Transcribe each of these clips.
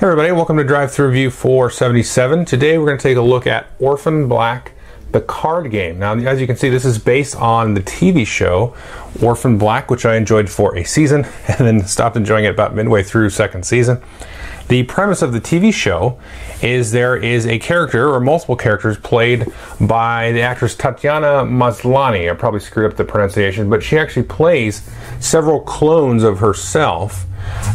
Hey everybody, welcome to Drive Through Review 477. Today we're going to take a look at Orphan Black, the card game. Now, as you can see, this is based on the TV show Orphan Black, which I enjoyed for a season and then stopped enjoying it about midway through second season. The premise of the TV show is there is a character or multiple characters played by the actress Tatiana Maslany. I probably screwed up the pronunciation, but she actually plays several clones of herself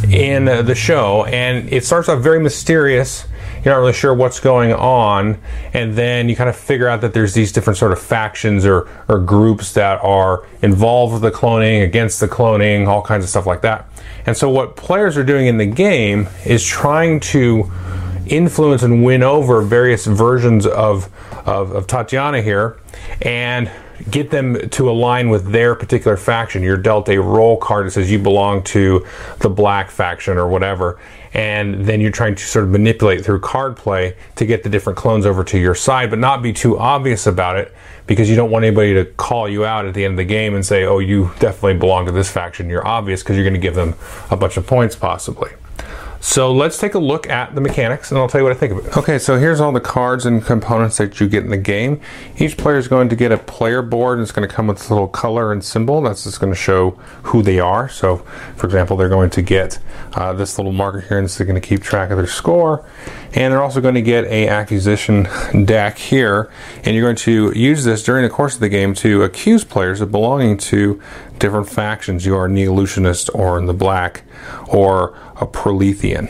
in the show, and it starts off very mysterious. You're not really sure what's going on, and then you kind of figure out that there's these different sort of factions or, or groups that are involved with the cloning, against the cloning, all kinds of stuff like that. And so, what players are doing in the game is trying to influence and win over various versions of, of, of Tatiana here, and get them to align with their particular faction. You're dealt a role card that says you belong to the black faction or whatever, and then you're trying to sort of manipulate through card play to get the different clones over to your side, but not be too obvious about it because you don't want anybody to call you out at the end of the game and say, oh, you definitely belong to this faction. You're obvious because you're going to give them a bunch of points possibly. So let's take a look at the mechanics and I'll tell you what I think of it. Okay, so here's all the cards and components that you get in the game. Each player is going to get a player board and it's going to come with a little color and symbol. That's just going to show who they are. So, for example, they're going to get uh, this little marker here and it's going to keep track of their score. And they're also going to get a accusation deck here. And you're going to use this during the course of the game to accuse players of belonging to different factions. You are a Neolutionist or in the black or a Prolethean.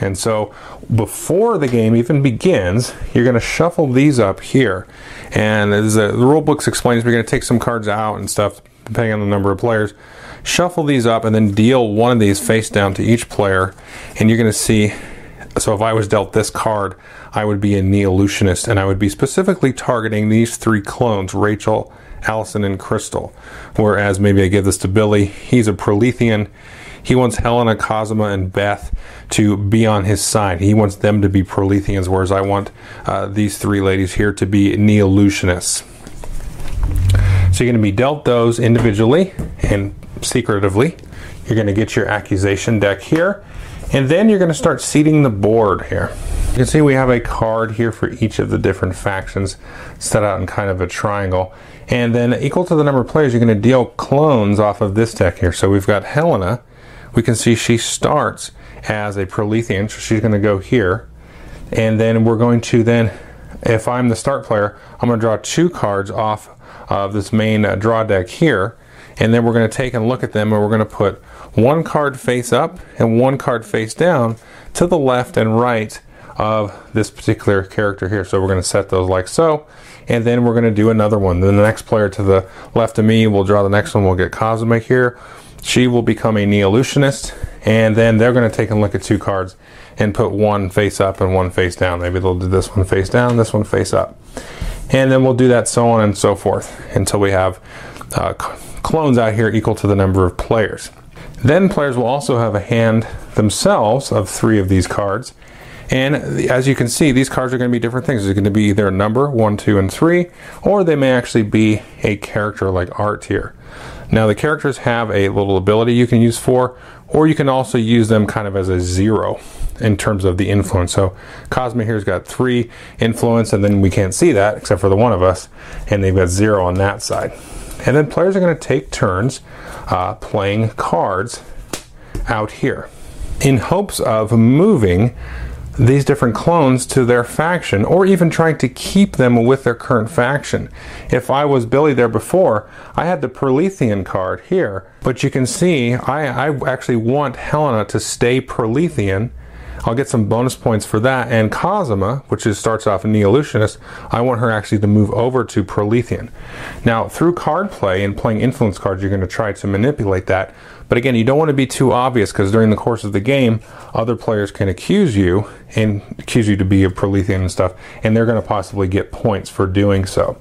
And so before the game even begins, you're going to shuffle these up here. And as the, the rule books explains, we're going to take some cards out and stuff, depending on the number of players. Shuffle these up and then deal one of these face down to each player. And you're going to see. So if I was dealt this card, I would be a Neolutionist, and I would be specifically targeting these three clones, Rachel, Alison, and Krystal. Whereas maybe I give this to Billy, he's a Prolethean he wants Helena, Cosima, and Beth to be on his side. He wants them to be Proletheans, whereas I want uh, these three ladies here to be Neolutionists. So you're going to be dealt those individually and secretively. You're going to get your accusation deck here. And then you're going to start seating the board here. You can see we have a card here for each of the different factions set out in kind of a triangle. And then equal to the number of players, you're going to deal clones off of this deck here. So we've got Helena, we can see she starts as a Prolethean, so she's going to go here. And then we're going to then, if I'm the start player, I'm going to draw two cards off of this main uh, draw deck here. And then we're going to take and look at them and we're going to put one card face up and one card face down to the left and right of this particular character here. So we're going to set those like so. And then we're going to do another one. Then the next player to the left of me will draw the next one. We'll get Cosima here. She will become a Neolutionist, and then they're going to take a look at two cards and put one face up and one face down. Maybe they'll do this one face down, this one face up. And then we'll do that so on and so forth until we have uh, clones out here equal to the number of players. Then players will also have a hand themselves of three of these cards. And as you can see, these cards are going to be different things. They're going to be their number, one, two, and three, or they may actually be a character like art here. Now the characters have a little ability you can use for, or you can also use them kind of as a zero in terms of the influence. So Cosima here's got three influence, and then we can't see that except for the one of us, and they've got zero on that side. And then players are going to take turns uh, playing cards out here in hopes of moving these different clones to their faction or even trying to keep them with their current faction. If I was Billy there before, I had the Prolethean card here, but you can see I, I actually want Helena to stay Prolethean. I'll get some bonus points for that. And Cosima, which is, starts off a Neolutionist, I want her actually to move over to Prolethean. Now, through card play and playing influence cards, you're going to try to manipulate that but again, you don't want to be too obvious because during the course of the game, other players can accuse you and accuse you to be a Prolethean and stuff, and they're going to possibly get points for doing so.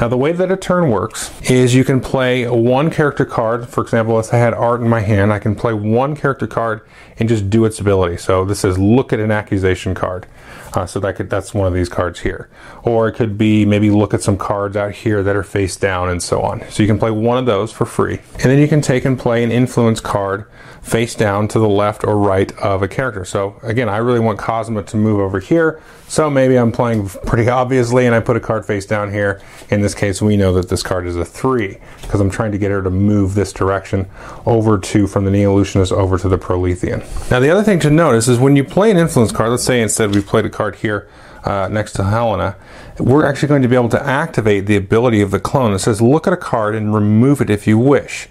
Now, the way that a turn works is you can play one character card. For example, if I had art in my hand, I can play one character card and just do its ability. So this is look at an accusation card. Uh, so that could, that's one of these cards here. Or it could be maybe look at some cards out here that are face down and so on. So you can play one of those for free. And then you can take and play an influence card face down to the left or right of a character. So again, I really want Cosma to move over here. So maybe I'm playing pretty obviously and I put a card face down here. In this case, we know that this card is a three because I'm trying to get her to move this direction over to, from the Neolutionist over to the Prolethean. Now the other thing to notice is when you play an influence card, let's say instead we played a card here uh, next to Helena, we're actually going to be able to activate the ability of the clone. It says look at a card and remove it if you wish.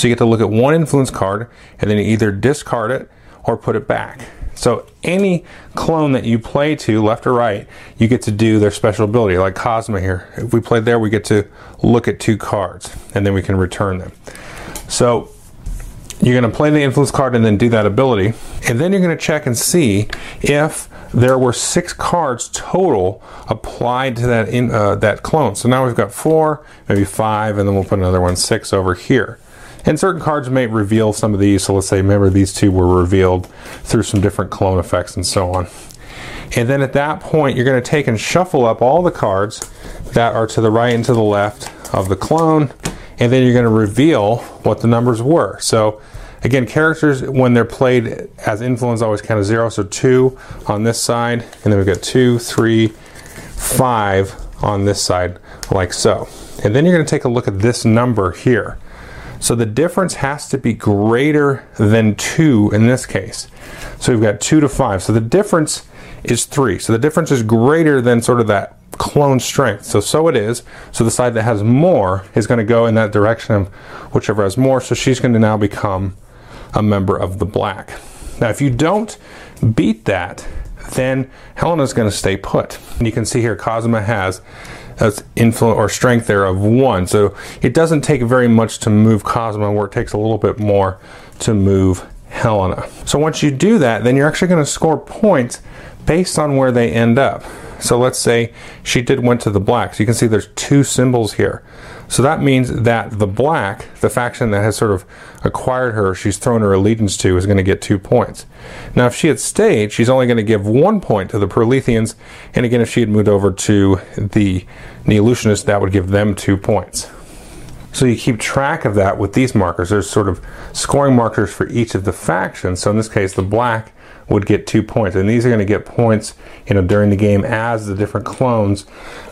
So you get to look at one influence card and then you either discard it or put it back. So any clone that you play to, left or right, you get to do their special ability, like Cosma here. If we played there, we get to look at two cards and then we can return them. So you're going to play the influence card and then do that ability. And then you're going to check and see if there were six cards total applied to that in, uh, that clone. So now we've got four, maybe five, and then we'll put another one six over here. And certain cards may reveal some of these. So let's say, remember, these two were revealed through some different clone effects and so on. And then at that point, you're going to take and shuffle up all the cards that are to the right and to the left of the clone. And then you're going to reveal what the numbers were. So again, characters, when they're played as influence, always count as zero. So two on this side. And then we've got two, three, five on this side, like so. And then you're going to take a look at this number here. So the difference has to be greater than 2 in this case. So we've got 2 to 5. So the difference is 3. So the difference is greater than sort of that clone strength. So so it is. So the side that has more is going to go in that direction of whichever has more. So she's going to now become a member of the black. Now if you don't beat that, then Helena's going to stay put. And you can see here Cosma has that's influence or strength there of one. So it doesn't take very much to move Cosma, where it takes a little bit more to move Helena. So once you do that, then you're actually going to score points based on where they end up. So let's say she did went to the black. So you can see there's two symbols here. So that means that the black, the faction that has sort of acquired her, she's thrown her allegiance to, is going to get two points. Now, if she had stayed, she's only going to give one point to the Proletheans. And again, if she had moved over to the Neolutionists, that would give them two points. So you keep track of that with these markers. There's sort of scoring markers for each of the factions. So in this case, the black would get two points, and these are going to get points, you know, during the game as the different clones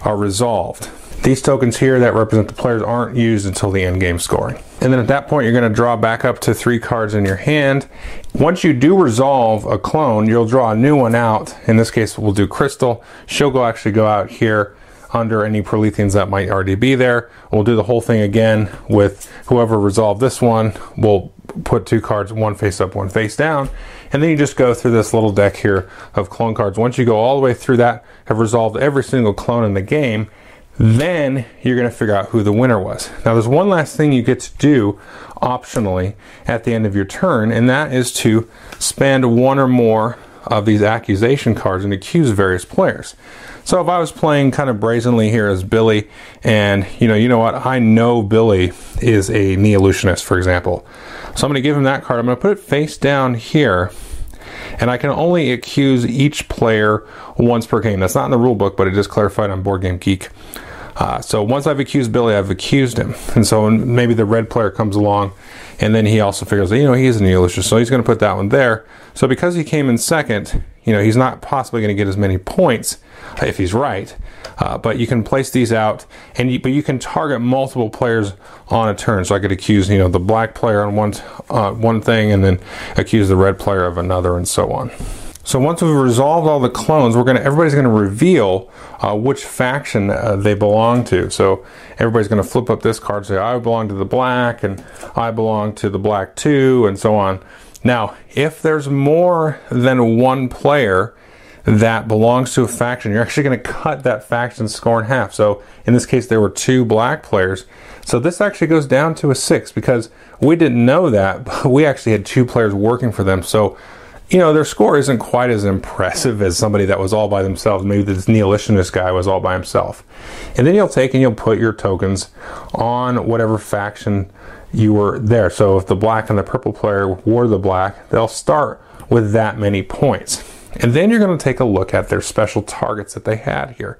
are resolved. These tokens here that represent the players aren't used until the end game scoring. And then at that point, you're going to draw back up to three cards in your hand. Once you do resolve a clone, you'll draw a new one out. In this case, we'll do Krystal. She'll go actually go out here under any Proletheans that might already be there. We'll do the whole thing again with whoever resolved this one. We'll put two cards, one face up, one face down. And then you just go through this little deck here of clone cards. Once you go all the way through that, have resolved every single clone in the game, then you're going to figure out who the winner was. Now, there's one last thing you get to do optionally at the end of your turn, and that is to spend one or more of these accusation cards and accuse various players. So if I was playing kind of brazenly here as Billy, and you know, you know what, I know Billy is a Neolutionist, for example. So I'm going to give him that card. I'm going to put it face down here, and I can only accuse each player once per game. That's not in the rule book, but it is clarified on Board Game Geek. Uh, so once I've accused Billy, I've accused him, and so maybe the red player comes along, and then he also figures, you know, he's a Neolutionist, so he's going to put that one there. So because he came in second, you know, he's not possibly going to get as many points if he's right. Uh, but you can place these out, and you, but you can target multiple players on a turn. So I could accuse, you know, the black player on one uh, one thing, and then accuse the red player of another, and so on. So once we've resolved all the clones, we're gonna everybody's gonna reveal uh, which faction uh, they belong to. So everybody's gonna flip up this card, say I belong to the black, and I belong to the black too, and so on. Now, if there's more than one player that belongs to a faction, you're actually going to cut that faction score in half. So in this case, there were two black players. So this actually goes down to a six because we didn't know that, but we actually had two players working for them. So, you know, their score isn't quite as impressive as somebody that was all by themselves. Maybe this Neolutionist guy was all by himself. And then you'll take and you'll put your tokens on whatever faction you were there. So if the black and the purple player wore the black, they'll start with that many points. And then you're going to take a look at their special targets that they had here.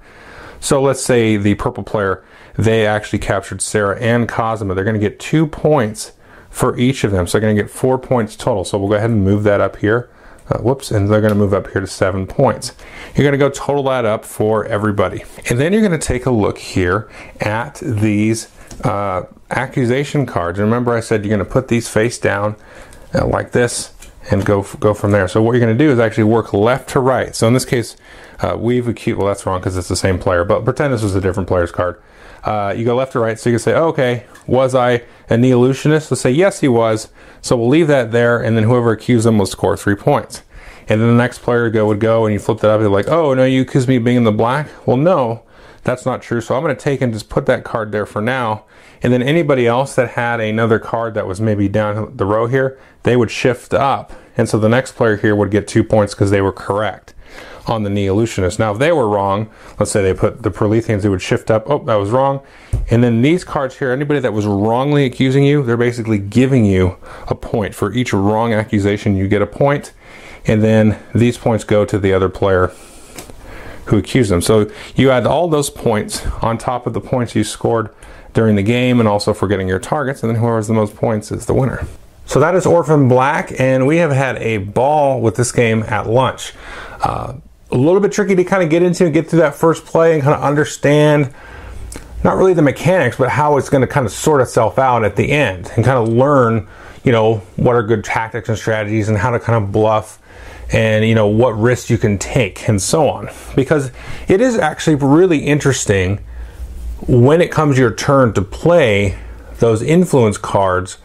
So let's say the purple player, they actually captured Sarah and Cosima. They're going to get two points for each of them. So they're going to get four points total. So we'll go ahead and move that up here. Uh, whoops, and they're going to move up here to seven points. You're going to go total that up for everybody. And then you're going to take a look here at these uh, accusation cards. Remember I said you're going to put these face down uh, like this and go go from there. So what you're going to do is actually work left to right. So in this case, uh, we've acute. Well, that's wrong because it's the same player. But pretend this was a different player's card. Uh, you go left or right, so you can say, oh, okay, was I a Neolutionist? Let's say yes, he was. So we'll leave that there, and then whoever accused them will score three points. And then the next player go would go, and you flip that up. You're like, oh no, you accused me of being in the black. Well, no, that's not true. So I'm going to take and just put that card there for now. And then anybody else that had another card that was maybe down the row here, they would shift up. And so the next player here would get two points because they were correct on the Neolutionist. Now, if they were wrong, let's say they put the Proletheans, they would shift up. Oh, that was wrong. And then these cards here, anybody that was wrongly accusing you, they're basically giving you a point. For each wrong accusation, you get a point. And then these points go to the other player who accused them. So you add all those points on top of the points you scored during the game and also for getting your targets, and then whoever has the most points is the winner. So that is Orphan Black, and we have had a ball with this game at lunch. Uh, a little bit tricky to kind of get into and get through that first play and kind of understand not really the mechanics, but how it's going to kind of sort itself out at the end and kind of learn, you know, what are good tactics and strategies and how to kind of bluff and, you know, what risks you can take and so on. Because it is actually really interesting when it comes your turn to play those influence cards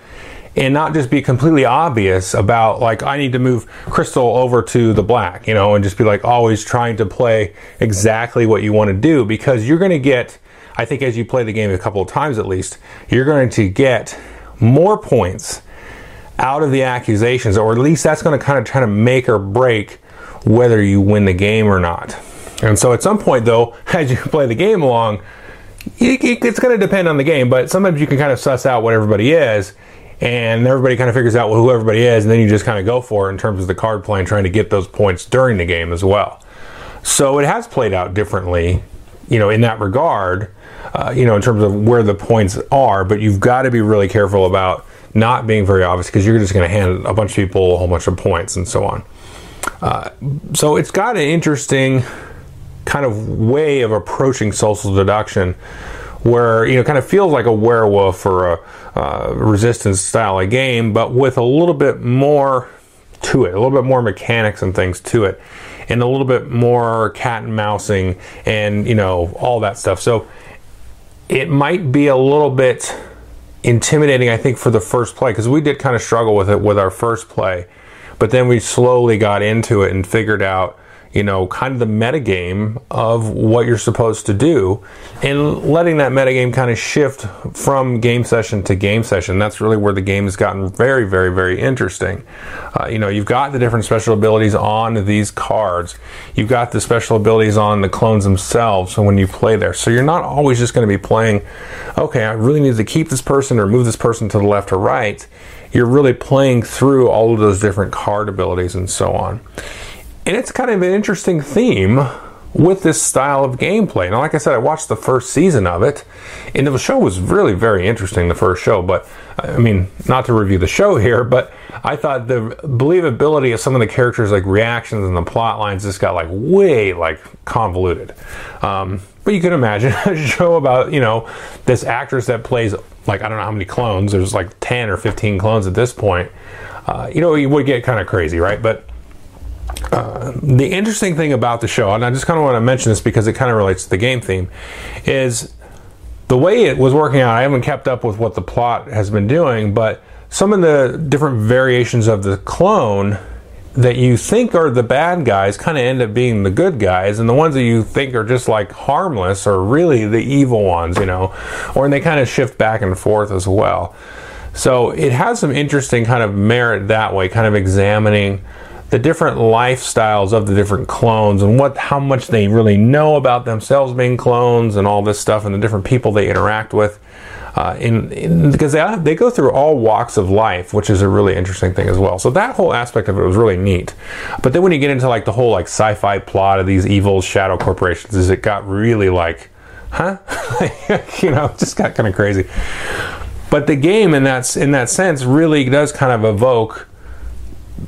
and not just be completely obvious about like I need to move crystal over to the black, you know, and just be like always trying to play exactly what you want to do because you're going to get I think as you play the game a couple of times at least, you're going to get more points out of the accusations or at least that's going to kind of try to make or break whether you win the game or not. And so at some point though, as you play the game along, it's going to depend on the game, but sometimes you can kind of suss out what everybody is and everybody kind of figures out who everybody is, and then you just kind of go for it in terms of the card playing, trying to get those points during the game as well. So it has played out differently, you know, in that regard, uh, you know, in terms of where the points are. But you've got to be really careful about not being very obvious because you're just going to hand a bunch of people a whole bunch of points and so on. Uh, so it's got an interesting kind of way of approaching social deduction where you know kind of feels like a werewolf or a uh, resistance style of game, but with a little bit more to it, a little bit more mechanics and things to it, and a little bit more cat and mousing and you know all that stuff. So it might be a little bit intimidating, I think, for the first play because we did kind of struggle with it with our first play, but then we slowly got into it and figured out you know, kind of the metagame of what you're supposed to do and letting that metagame kind of shift from game session to game session. That's really where the game has gotten very, very, very interesting. Uh, you know, you've got the different special abilities on these cards. You've got the special abilities on the clones themselves when you play there. So you're not always just going to be playing, okay, I really need to keep this person or move this person to the left or right. You're really playing through all of those different card abilities and so on. And it's kind of an interesting theme with this style of gameplay. Now, like I said, I watched the first season of it, and the show was really very interesting, the first show. But, I mean, not to review the show here, but I thought the believability of some of the characters, like reactions and the plot lines, just got like way like convoluted. Um, but you can imagine a show about, you know, this actress that plays like, I don't know how many clones, there's like 10 or 15 clones at this point. Uh, you know, you would get kind of crazy, right? But the interesting thing about the show, and I just kind of want to mention this because it kind of relates to the game theme, is the way it was working out. I haven't kept up with what the plot has been doing, but some of the different variations of the clone that you think are the bad guys kind of end up being the good guys, and the ones that you think are just like harmless are really the evil ones, you know, or and they kind of shift back and forth as well. So it has some interesting kind of merit that way, kind of examining the different lifestyles of the different clones and what how much they really know about themselves being clones and all this stuff and the different people they interact with. uh, in, in, because they, they go through all walks of life, which is a really interesting thing as well. So that whole aspect of it was really neat. But then when you get into like the whole like sci-fi plot of these evil shadow corporations, is it got really like, huh? you know, just got kind of crazy. But the game in that in that sense really does kind of evoke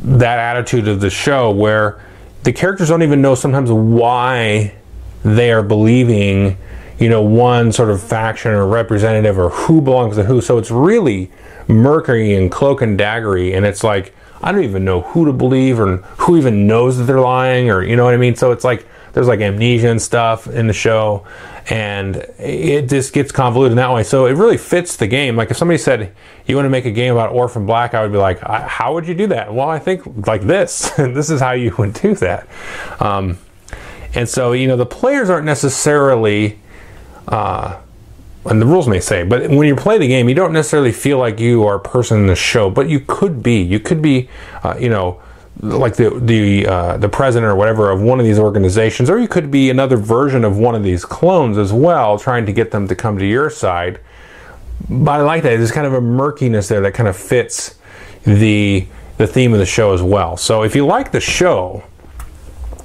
that attitude of the show where the characters don't even know sometimes why they are believing you know one sort of faction or representative or who belongs to who. So it's really murky and cloak and daggery and it's like i don't even know who to believe or who even knows that they're lying or you know what i mean? So it's like there's like amnesia and stuff in the show and it just gets convoluted in that way. So it really fits the game. Like if somebody said you want to make a game about orphan black? I would be like how would you do that? Well i think like this. And this is how you would do that. Um, and so you know the players aren't necessarily uh, and the rules may say, but when you play the game, you don't necessarily feel like you are a person in the show, but you could be. You could be, uh, you know, like the the uh, the president or whatever of one of these organizations, or you could be another version of one of these clones as well, trying to get them to come to your side. But I like that. There's kind of a murkiness there that kind of fits the the theme of the show as well. So if you like the show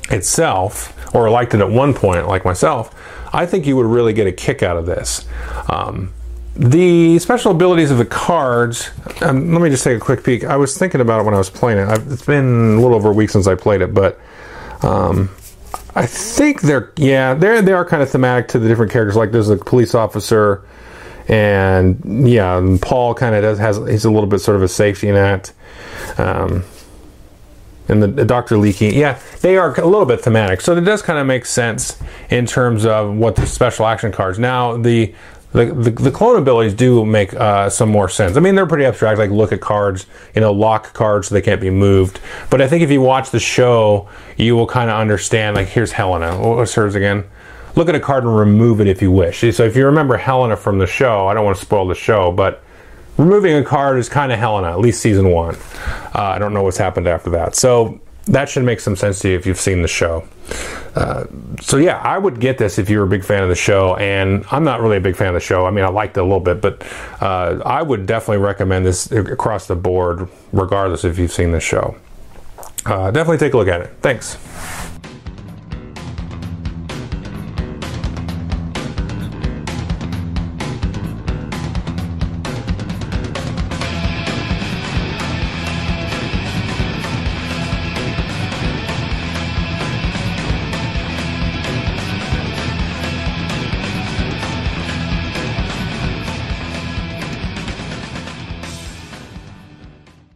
itself, or liked it at one point, like myself, I think you would really get a kick out of this. Um, the special abilities of the cards, um, let me just take a quick peek. I was thinking about it when I was playing it. I've, it's been a little over a week since I played it, but um, I think they're, yeah, they're, they are kind of thematic to the different characters. Like there's a police officer, and yeah, and Paul kind of does, has, he's a little bit sort of a safety net. Um, and the, the Dr. Leekie, yeah, they are a little bit thematic. So it does kind of make sense in terms of what the special action cards. Now, the the, the, the clone abilities do make uh, some more sense. I mean, they're pretty abstract, like look at cards, you know, lock cards so they can't be moved. But I think if you watch the show, you will kind of understand, like, here's Helena. What's hers again? Look at a card and remove it if you wish. So if you remember Helena from the show, I don't want to spoil the show, but removing a card is kind of Helena, at least season one. Uh, I don't know what's happened after that. So that should make some sense to you if you've seen the show. Uh, so yeah, I would get this if you're a big fan of the show, and I'm not really a big fan of the show. I mean, I liked it a little bit, but uh, I would definitely recommend this across the board, regardless if you've seen the show. Uh, definitely take a look at it. Thanks.